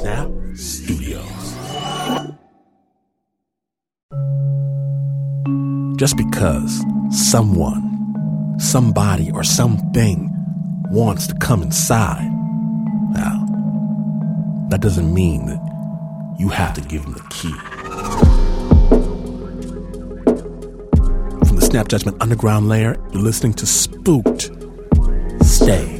Snap Studios. Just because someone, somebody, or something wants to come inside, now, that doesn't mean that you have to give them the key. From the Snap Judgment Underground layer, you're listening to Spooked. Stay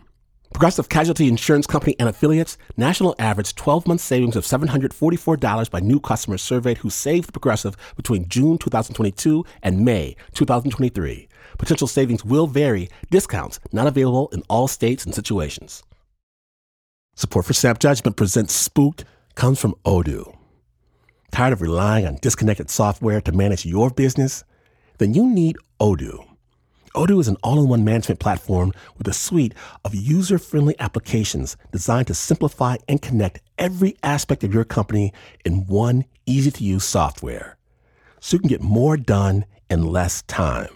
Progressive Casualty Insurance Company and affiliates national average 12 month savings of $744 by new customers surveyed who saved Progressive between June 2022 and May 2023. Potential savings will vary, discounts not available in all states and situations. Support for Snap Judgment presents Spooked comes from Odoo. Tired of relying on disconnected software to manage your business? Then you need Odoo. Odoo is an all in one management platform with a suite of user friendly applications designed to simplify and connect every aspect of your company in one easy to use software so you can get more done in less time.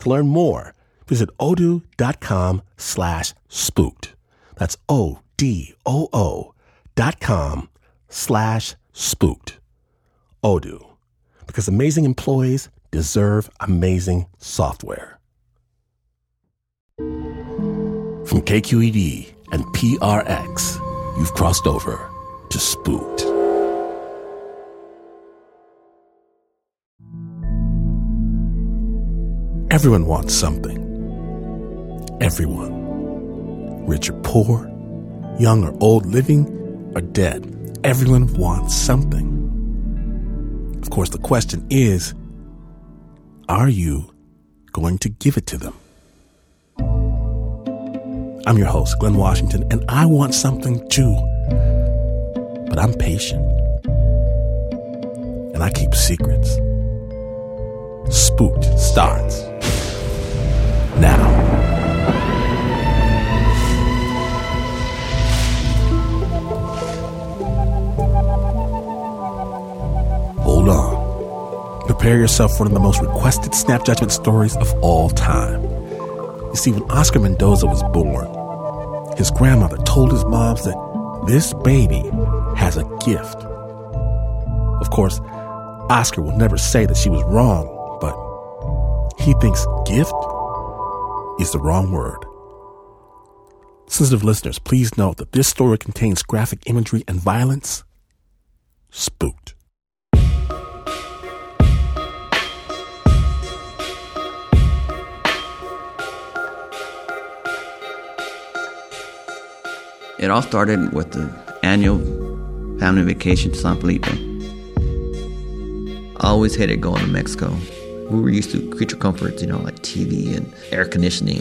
To learn more, visit odoo.com slash spooked. That's O D O O dot com slash spooked. Odoo. Because amazing employees deserve amazing software. From KQED and PRX, you've crossed over to Spooked. Everyone wants something. Everyone. Rich or poor, young or old, living or dead. Everyone wants something. Of course, the question is are you going to give it to them? I'm your host, Glynn Washington, and I want something too. But I'm patient. And I keep secrets. Spooked starts now. Hold on. Prepare yourself for one of the most requested Snap Judgment stories of all time. You see, when Oscar Mendoza was born, his grandmother told his moms that this baby has a gift. Of course, Oscar will never say that she was wrong, but he thinks gift is the wrong word. Sensitive listeners, please note that this story contains graphic imagery and violence. Spooked. It all started with the annual family vacation to San Felipe. I always hated going to Mexico. We were used to creature comforts, you know, like TV and air conditioning.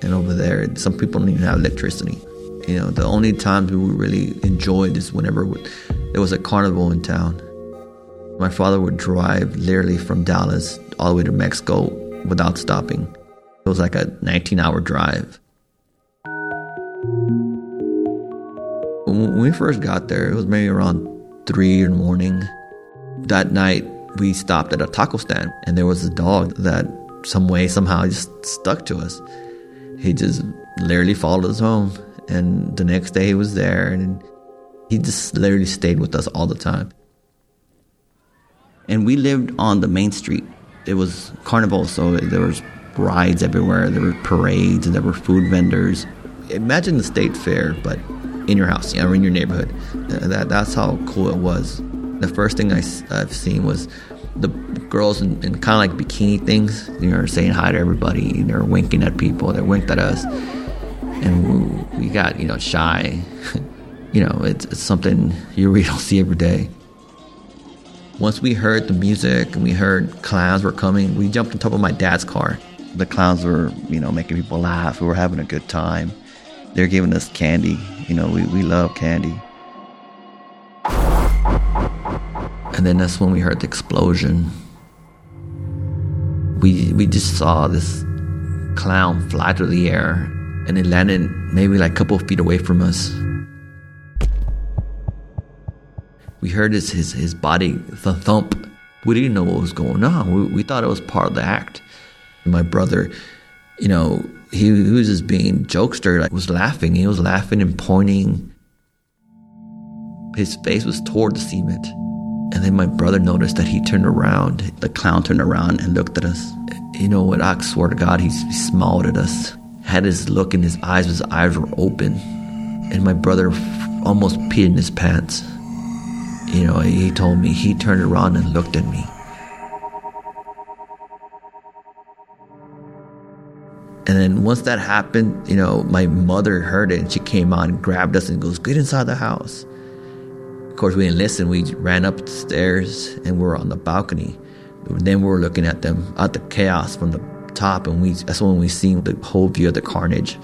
And over there, some people don't even have electricity. You know, the only times we really enjoyed is whenever there was a carnival in town. My father would drive literally from Dallas all the way to Mexico without stopping. It was like a 19 hour drive. When we first got there, it was maybe around three in the morning. That night, we stopped at a taco stand, and there was a dog that, some way, somehow, just stuck to us. He just literally followed us home, and the next day he was there, and he just literally stayed with us all the time. And we lived on the main street. It was carnival, so there was rides everywhere. There were parades, and there were food vendors. Imagine the state fair, but in your house or in your neighborhood. Uh, that that's how cool it was. The first thing I, have seen was the girls in, in kind of like bikini things. You know, saying hi to everybody. They're winking at people. They winked at us, and we, we got you know shy. you know, it's, it's something you really don't see every day. Once we heard the music and we heard clowns were coming, we jumped on top of my dad's car. The clowns were, you know, making people laugh. We were having a good time They're giving us candy. You know, we, we love candy. And then that's when we heard the explosion. We, we just saw this clown fly through the air and it landed maybe like a couple feet away from us. We heard his, his, his body th- thump. We didn't know what was going on. We, we thought it was part of the act. My brother, you know, he, he was just being jokester, like was laughing. He was laughing and pointing. His face was toward the cement. And then my brother noticed that he turned around. The clown turned around and looked at us. You know what? I swear to God, he, he smiled at us. Had his look in his eyes, his eyes were open. And my brother almost peed in his pants. You know, he told me, he turned around and looked at me. And then once that happened, you know, my mother heard it and she came out and grabbed us and goes, Get inside the house. Of course, we didn't listen. We ran up the stairs and we are on the balcony. Then we were looking at them, at the chaos from the top, and we that's when we seen the whole view of the carnage.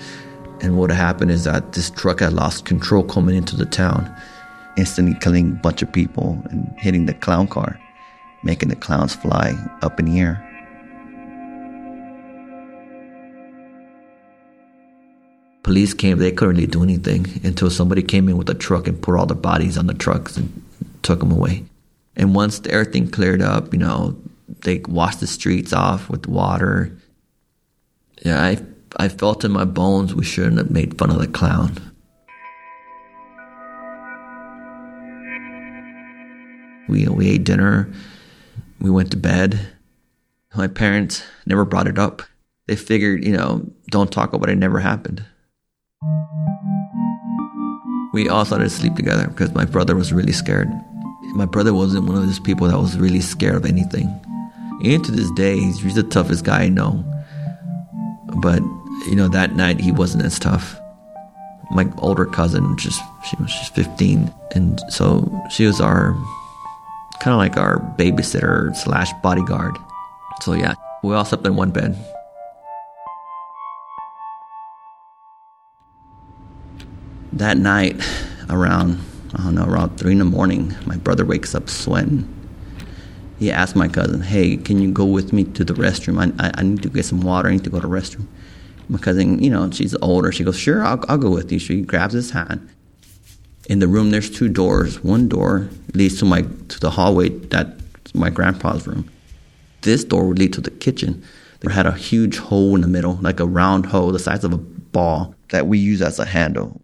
And what happened is that this truck had lost control coming into the town, instantly killing a bunch of people and hitting the clown car, making the clowns fly up in the air. Police came, they couldn't really do anything until somebody came in with a truck and put all the bodies on the trucks and took them away. And once everything cleared up, you know, they washed the streets off with water. Yeah, I, I felt in my bones we shouldn't have made fun of the clown. We, we ate dinner, we went to bed. My parents never brought it up. They figured, you know, don't talk about it, it never happened. We all started to sleep together because my brother was really scared. My brother wasn't one of those people that was really scared of anything. And to this day, he's the toughest guy I know. But, you know, that night he wasn't as tough. My older cousin, just she was just 15, and so she was our kind of like our babysitter slash bodyguard. So yeah, we all slept in one bed. That night, around, I don't know, around three in the morning, my brother wakes up sweating. He asked my cousin, hey, can you go with me to the restroom? I, I, I need to get some water. I need to go to the restroom. My cousin, you know, she's older. She goes, sure, I'll, I'll go with you. She grabs his hand. In the room, there's two doors. One door leads to my to the hallway. That's my grandpa's room. This door would lead to the kitchen. It had a huge hole in the middle, like a round hole the size of a ball that we use as a handle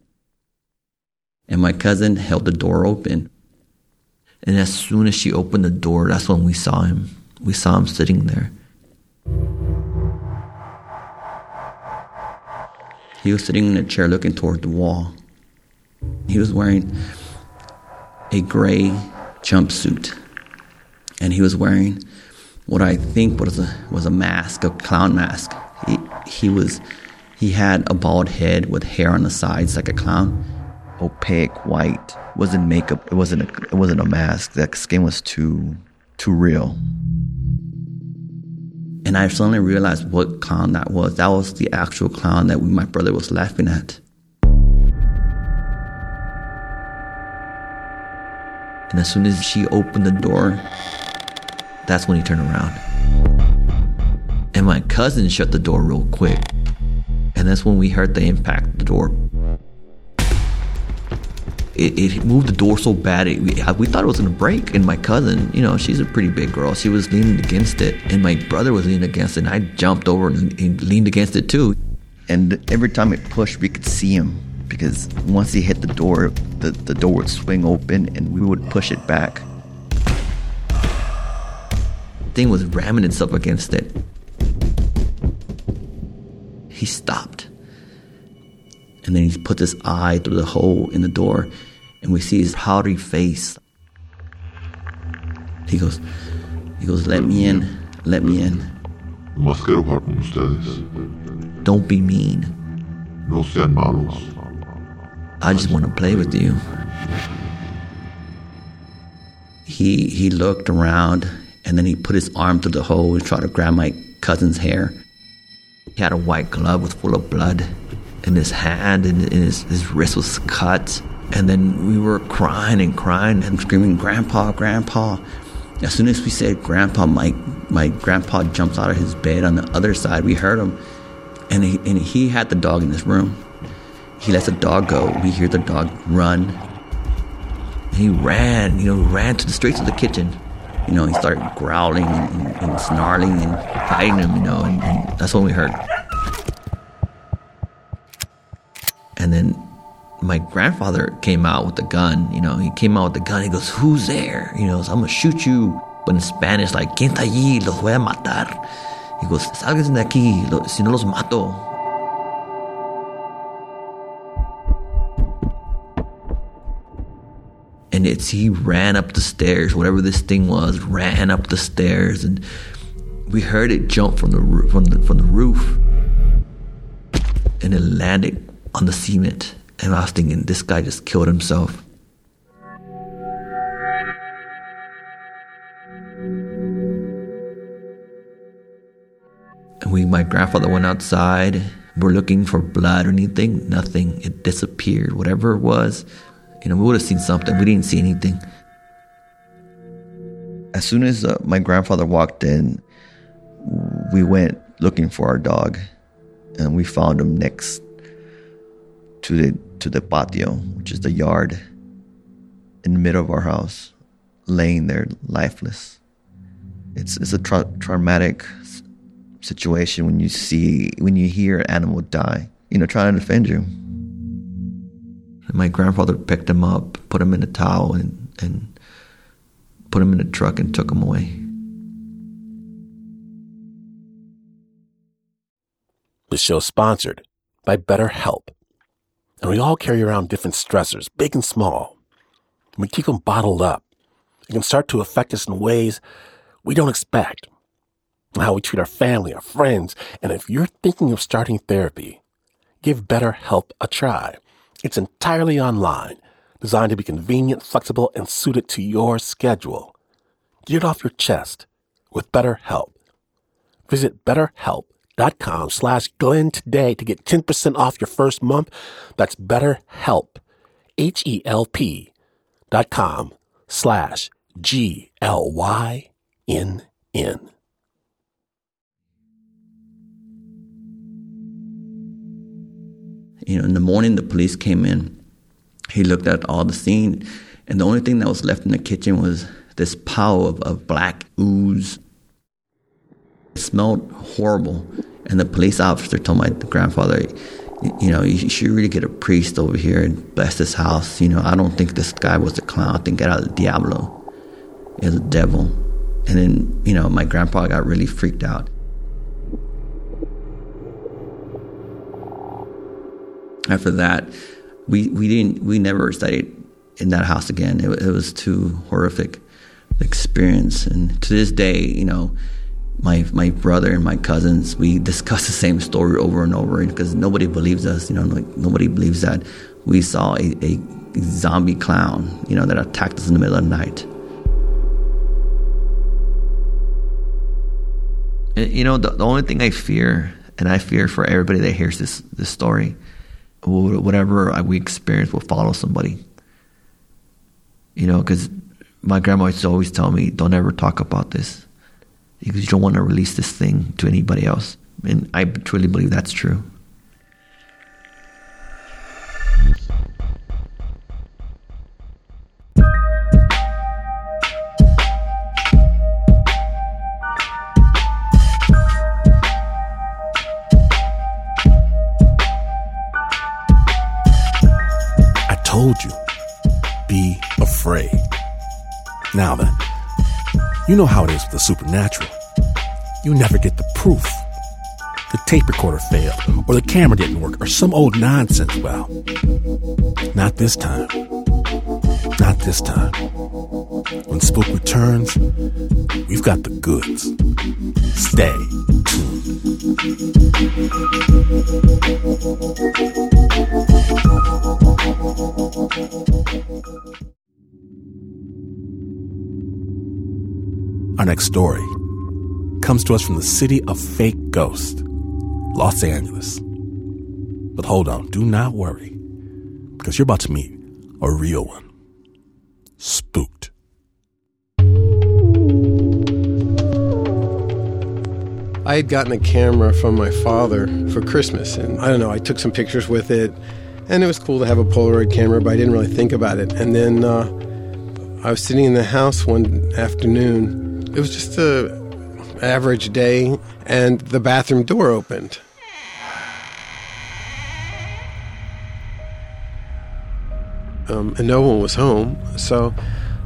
and my cousin held the door open. And as soon as she opened the door, that's when we saw him. We saw him sitting there. He was sitting in a chair looking toward the wall. He was wearing a gray jumpsuit. And he was wearing what I think was a, was a mask, a clown mask. He, he was he had a bald head with hair on the sides like a clown opaque white. It wasn't makeup. It wasn't. A, it wasn't a mask. That skin was too too real. And I suddenly realized what clown that was. That was the actual clown that my brother was laughing at. And as soon as she opened the door, that's when he turned around. And my cousin shut the door real quick. And that's when we heard the impact the door it, it moved the door so bad it, we, we thought it was gonna break. And my cousin, you know, she's a pretty big girl. She was leaning against it, and my brother was leaning against it. And I jumped over and, and leaned against it too. And every time it pushed, we could see him because once he hit the door, the, the door would swing open and we would push it back. The thing was ramming itself against it. He stopped. And then he put his eye through the hole in the door, and we see his powdery face. He goes, he goes, let me in, let me in. Más quiero jugar con ustedes. Don't be mean. No sean malos. I just want to play with you. He he looked around and then he put his arm through the hole and tried to grab my cousin's hair. He had a white glove with full of blood in his hand, and, his, his wrist was cut. And then we were crying and crying and screaming, Grandpa, Grandpa. As soon as we said Grandpa, my, my grandpa jumps out of his bed on the other side. We heard him. And he, and he had the dog in his room. He lets the dog go. We hear the dog run. And he ran, you know, ran to the streets of the kitchen. You know, he started growling and, and, and snarling and fighting him, you know, and, and that's when we heard. And then my grandfather came out with the gun. You know, he came out with the gun. He goes, "Who's there?" You know, so I'm gonna shoot you. But in Spanish, like, "Quién está allí? Los voy a matar." He goes, "Salgan de aquí, si no los mato." And it's he ran up the stairs, whatever this thing was, ran up the stairs, and we heard it jump from the from the from the roof, and it landed on the cement. And I was thinking, this guy just killed himself. And we, my grandfather went outside. We're looking for blood or anything. Nothing. It disappeared. Whatever it was, you know, we would have seen something. We didn't see anything. As soon as uh, my grandfather walked in, we went looking for our dog, and we found him next to the to the patio, which is the yard in the middle of our house, laying there lifeless. It's it's a tra- traumatic situation when you see when you hear an animal die, you know, trying to defend you. My grandfather picked him up, put him in a towel, and and put him in a truck and took him away. The show sponsored by BetterHelp. And we all carry around different stressors, big and small. And we keep them bottled up. It can start to affect us in ways we don't expect. How we treat our family, our friends. And if you're thinking of starting therapy, give BetterHelp a try. It's entirely online, designed to be convenient, flexible, and suited to your schedule. Get it off your chest with BetterHelp. Visit BetterHelp dot com slash Glynn today to get 10% off your first month. That's BetterHelp, H-E-L-P dot com slash G-L-Y-N-N. You know, in the morning, the police came in. He looked at all the scene, and the only thing that was left in the kitchen was this pile of, of black ooze it smelled horrible. And the police officer told my grandfather, you know, you should really get a priest over here and bless this house. You know, I don't think this guy was a clown. I think era el diablo. It was a devil. And then, you know, my grandpa got really freaked out. After that, we, we didn't, we never studied in that house again. It, it was too horrific experience. And to this day, you know, my my brother and my cousins we discuss the same story over and over because nobody believes us you know like nobody believes that we saw a, a zombie clown you know that attacked us in the middle of the night. Uh, you know the, the only thing i fear and i fear for everybody that hears this this story whatever we experience will follow somebody. You know because my grandma used to always tell me don't ever talk about this because you don't want to release this thing to anybody else. And I truly believe that's true. You know how it is with the supernatural. You never get the proof. The tape recorder failed, or the camera didn't work, or some old nonsense. Well, not this time. Not this time. When Spook returns, we've got the goods. Stay tuned. Our next story comes to us from the city of fake ghosts, Los Angeles. But hold on, do not worry, because you're about to meet a real one. Spooked. I had gotten a camera from my father for Christmas, and I don't know, I took some pictures with it, and it was cool to have a Polaroid camera, but I didn't really think about it. And then uh, I was sitting in the house one afternoon. It was just a average day, and the bathroom door opened. Um, and no one was home, so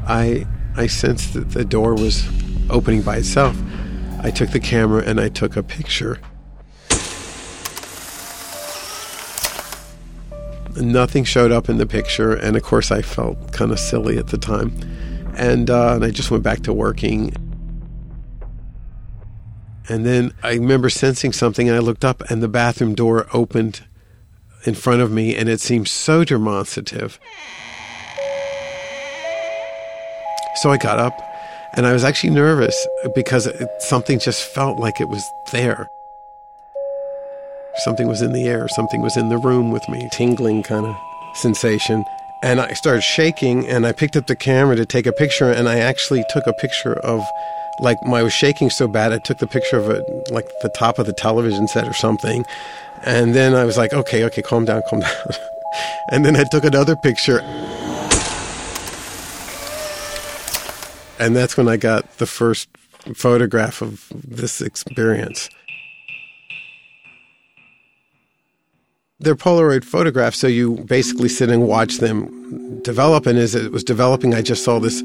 I I sensed that the door was opening by itself. I took the camera and I took a picture. Nothing showed up in the picture, and of course, I felt kind of silly at the time. And, uh, and I just went back to working. And then I remember sensing something, and I looked up, and the bathroom door opened in front of me, and it seemed so demonstrative. So I got up, and I was actually nervous because it, something just felt like it was there. Something was in the air, something was in the room with me, tingling kind of sensation. And I started shaking, and I picked up the camera to take a picture, and I actually took a picture of, like, I was shaking so bad, I took the picture of it, like, the top of the television set or something. And then I was like, okay, okay, calm down, calm down. and then I took another picture. And that's when I got the first photograph of this experience. They're Polaroid photographs, so you basically sit and watch them develop. And as it was developing, I just saw this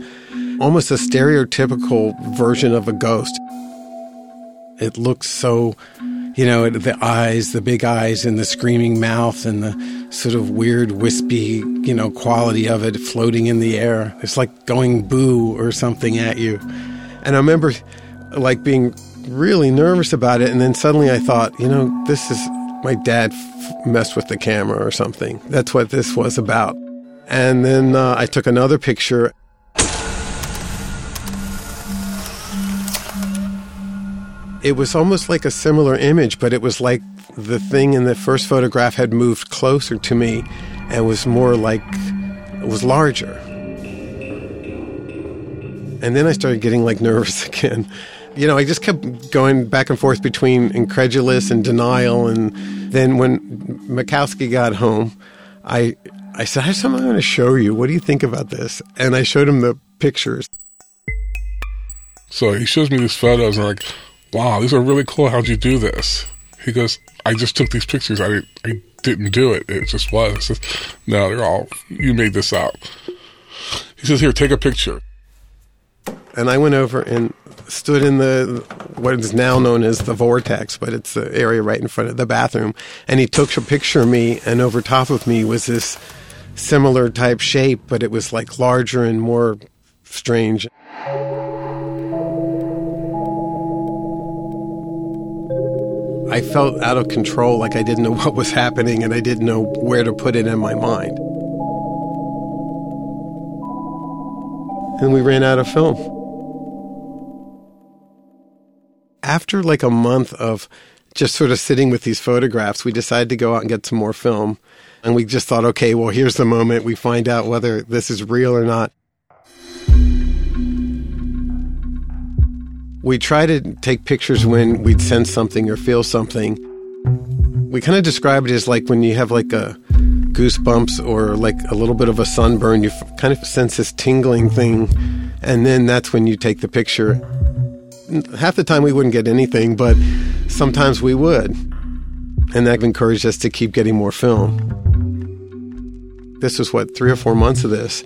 almost a stereotypical version of a ghost. It looks so, you know, the eyes, the big eyes, and the screaming mouth, and the sort of weird, wispy, you know, quality of it floating in the air. It's like going boo or something at you. And I remember, like, being really nervous about it. And then suddenly I thought, you know, this is my dad f- messed with the camera or something. That's what this was about. And then uh, I took another picture. It was almost like a similar image, but it was like the thing in the first photograph had moved closer to me and was more like, it was larger. And then I started getting like nervous again. You know, I just kept going back and forth between incredulous and denial. And then when Mikowski got home, I I said, I have something I'm going to show you. What do you think about this? And I showed him the pictures. So he shows me these photos and I'm like, wow, these are really cool. How'd you do this? He goes, I just took these pictures. I didn't, I didn't do it. It just was. I says, no, they're all, you made this up. He says, here, take a picture. And I went over and stood in the what is now known as the vortex, but it's the area right in front of the bathroom. And he took a picture of me, and over top of me was this similar type shape, but it was like larger and more strange. I felt out of control, like I didn't know what was happening and I didn't know where to put it in my mind. And we ran out of film. After like a month of just sort of sitting with these photographs, we decided to go out and get some more film. And we just thought, okay, well, here's the moment we find out whether this is real or not. We try to take pictures when we'd sense something or feel something. We kind of describe it as like when you have like a goosebumps or like a little bit of a sunburn, you kind of sense this tingling thing, and then that's when you take the picture. Half the time we wouldn't get anything, but sometimes we would. And that encouraged us to keep getting more film. This was what, three or four months of this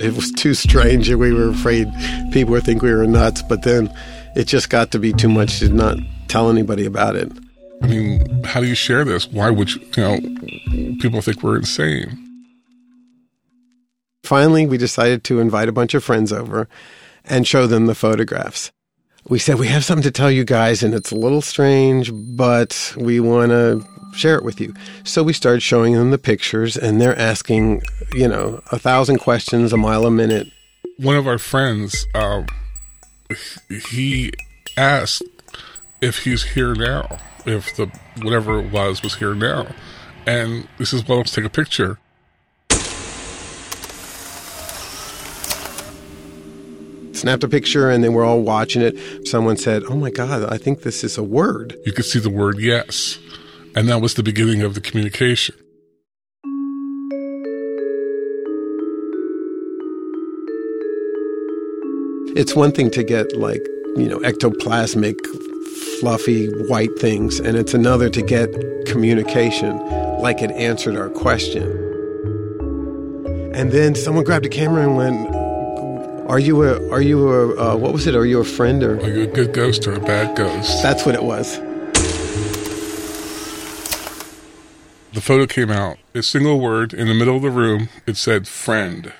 it was too strange and we were afraid people would think we were nuts but then it just got to be too much to not tell anybody about it I mean, how do you share this? Why would you, you know, people think we're insane? finally we decided to invite a bunch of friends over and show them the photographs we said we have something to tell you guys and it's a little strange but we want to share it with you so we started showing them the pictures and they're asking you know a thousand questions a mile a minute One of our friends, um, he asked if he's here now, if the whatever it was was here now. And this is well, let's take a picture. Snapped a picture and then we're all watching it. Someone said, Oh my God, I think this is a word. You could see the word yes. And that was the beginning of the communication. It's one thing to get like, you know, ectoplasmic, fluffy white things, and it's another to get communication like it answered our question. And then someone grabbed a camera and went, "Are you a? Are you a? Uh, what was it? Are you a friend or?" Are you a good ghost or a bad ghost? That's what it was. The photo came out. A single word in the middle of the room. It said friend.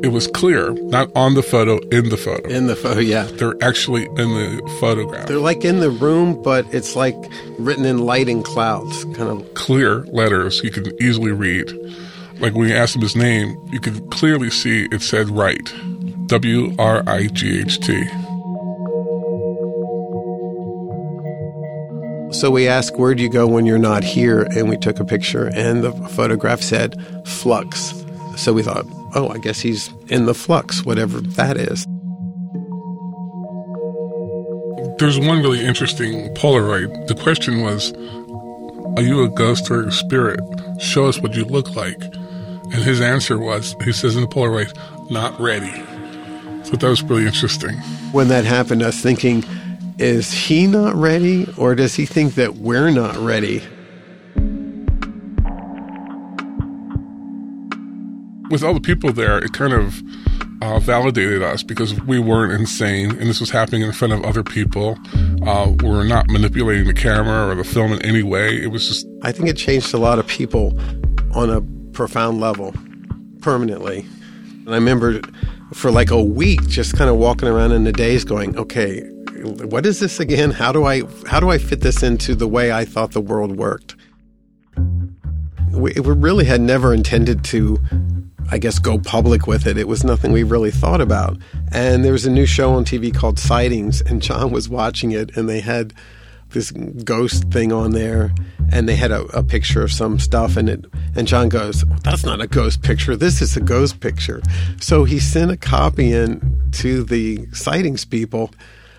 It was clear, not on the photo, in the photo. In the photo, yeah. They're actually in the photograph. They're like in the room, but it's like written in light and clouds, kind of. Clear letters you can easily read. Like when you asked him his name, you could clearly see it said right. W R I G H T. So we asked, Where do you go when you're not here? And we took a picture, and the photograph said flux. So we thought, oh, I guess he's in the flux, whatever that is. There's one really interesting Polaroid. The question was, Are you a ghost or a spirit? Show us what you look like. And his answer was, he says in the Polaroid, not ready. So that was really interesting. When that happened, us thinking, is he not ready, or does he think that we're not ready? with all the people there, it kind of uh, validated us because we weren't insane and this was happening in front of other people. Uh, we were not manipulating the camera or the film in any way. It was just. I think it changed a lot of people on a profound level, permanently. And I remember for like a week just kind of walking around in the days going, okay, what is this again? How do I how do I fit this into the way I thought the world worked? We, we really had never intended to I guess, go public with it. It was nothing we really thought about. And there was a new show on TV called Sightings, and John was watching it, and they had this ghost thing on there, and they had a, a picture of some stuff, and it. And John goes, "That's not a ghost picture. This is a ghost picture." So he sent a copy in to the Sightings people.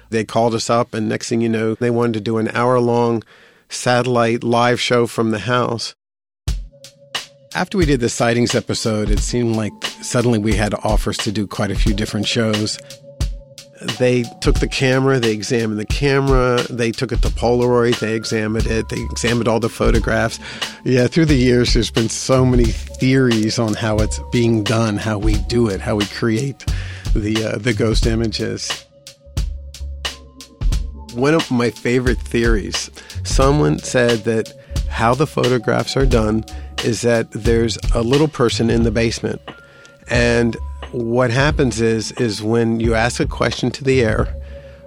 They called us up, and next thing you know, they wanted to do an hour long satellite live show from the house. After we did the sightings episode, it seemed like suddenly we had offers to do quite a few different shows. They took the camera, they examined the camera, they took it to Polaroid, they examined it, they examined all the photographs. Yeah, through the years, there's been so many theories on how it's being done, how we do it, how we create the uh, the ghost images. One of my favorite theories, someone said that how the photographs are done is that there's a little person in the basement. And what happens is is when you ask a question to the air,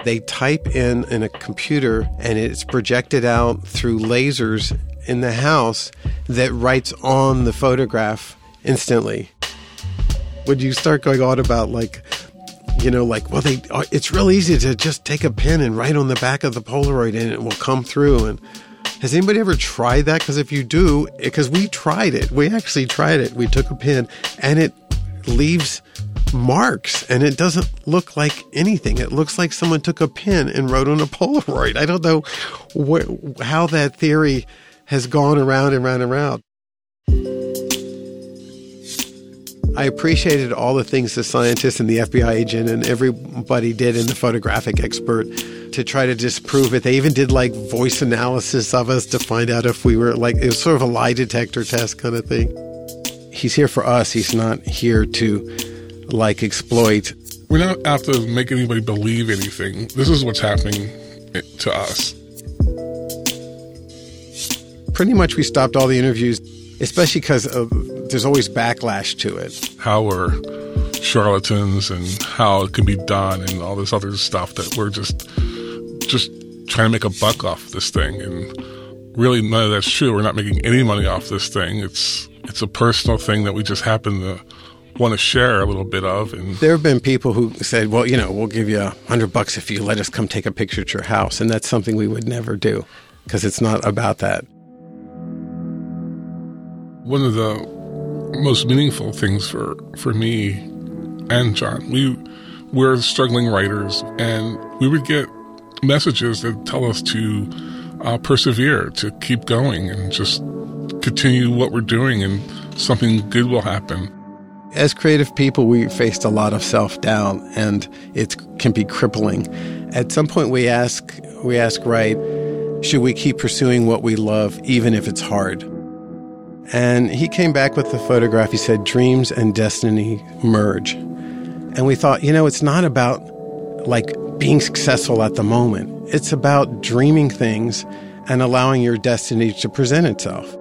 they type in in a computer and it's projected out through lasers in the house that writes on the photograph instantly. Would you start going on about like you know, like, well, they, uh, it's real easy to just take a pen and write on the back of the Polaroid and it will come through. And has anybody ever tried that? Because if you do, because we tried it, we actually tried it. We took a pen and it leaves marks and it doesn't look like anything. It looks like someone took a pen and wrote on a Polaroid. I don't know wh- how that theory has gone around and around and around. I appreciated all the things the scientists and the FBI agent and everybody did and the photographic expert to try to disprove it. They even did like voice analysis of us to find out if we were like, it was sort of a lie detector test kind of thing. He's here for us. He's not here to like exploit. We're not out to make anybody believe anything. This is what's happening to us. Pretty much we stopped all the interviews, especially because there's always backlash to it. How we're charlatans and how it can be done and all this other stuff that we're just just trying to make a buck off this thing and really none of that's true we're not making any money off this thing it's it's a personal thing that we just happen to want to share a little bit of. And There have been people who said, well, you know, we'll give you a hundred bucks if you let us come take a picture at your house. And that's something we would never do because it's not about that. one of the most meaningful things for for me and John, we we're struggling writers, and we would get messages that tell us to uh, persevere, to keep going, and just continue what we're doing, and something good will happen. As creative people, we faced a lot of self doubt, and it can be crippling. At some point, we ask, we ask, right, should we keep pursuing what we love, even if it's hard? And he came back with the photograph. He said, Dreams and destiny merge. And we thought, you know, it's not about like being successful at the moment, it's about dreaming things and allowing your destiny to present itself.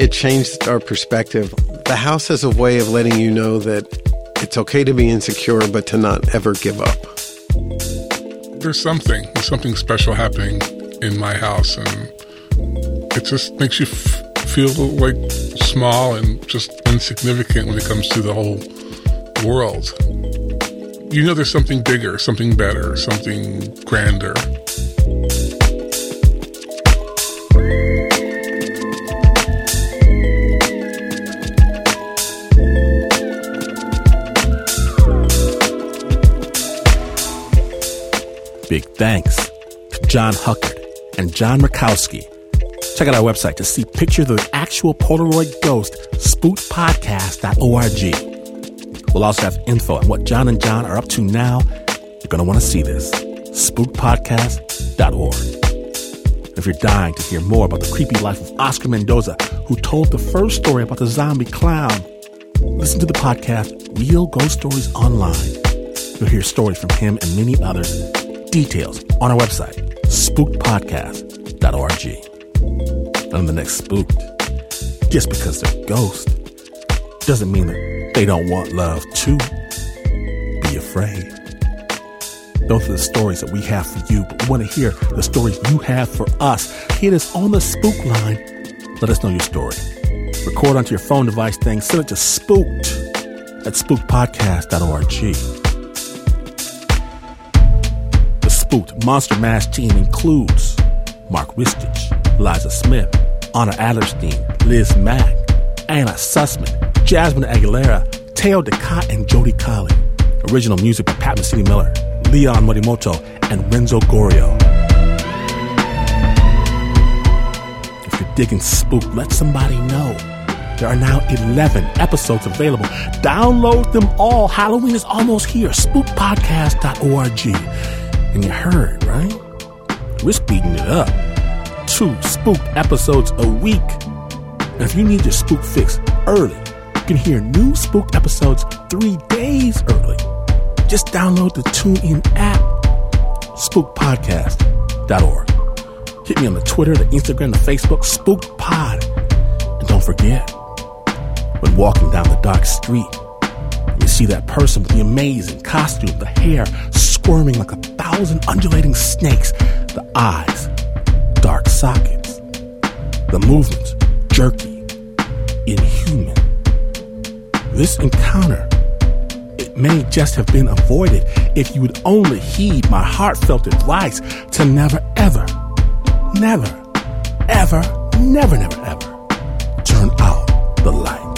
It changed our perspective. The house has a way of letting you know that it's okay to be insecure, but to not ever give up. There's something, there's something special happening in my house, and it just makes you f- feel like small and just insignificant when it comes to the whole world. You know, there's something bigger, something better, something grander. Big thanks to John Huckard and John Rakowski. Check out our website to see pictures of the actual Polaroid ghost, spookpodcast.org. We'll also have info on what John and John are up to now. You're going to want to see this. spookpodcast.org. If you're dying to hear more about the creepy life of Oscar Mendoza, who told the first story about the zombie clown, listen to the podcast Real Ghost Stories Online. You'll hear stories from him and many others. Details on our website, spookedpodcast.org. And the next spooked, just because they're ghosts, doesn't mean that they don't want love too. Be afraid. Those are the stories that we have for you, but we want to hear the stories you have for us. Hit us on the spook line. Let us know your story. Record onto your phone device thing, send it to spooked at spookpodcast.org. Spooked Monster Mash team includes Mark Ristich, Liza Smith, Anna Adlerstein, Liz Mack, Anna Sussman, Jasmine Aguilera, Teo DeCott, and Jody Colley. Original music by Pat Mesiti Miller, Leon Morimoto, and Renzo Gorrio. If you're digging Spook, let somebody know. There are now 11 episodes available. Download them all. Halloween is almost here. Spookpodcast.org. And you heard, right? We're speeding it up. Two spooked episodes a week. And if you need your spook fix early, you can hear new spooked episodes three days early. Just download the TuneIn app, spookpodcast.org. Hit me on the Twitter, the Instagram, the Facebook, Spooked Pod. And don't forget, when walking down the dark street, you see that person with the amazing costume, the hair squirming like a thousand undulating snakes, the eyes, dark sockets, the movements, jerky, inhuman. This encounter, it may just have been avoided if you would only heed my heartfelt advice to never, ever, never, ever, never, never, ever turn out the lights.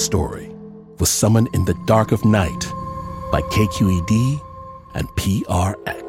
Story was summoned in the dark of night by KQED and PRX.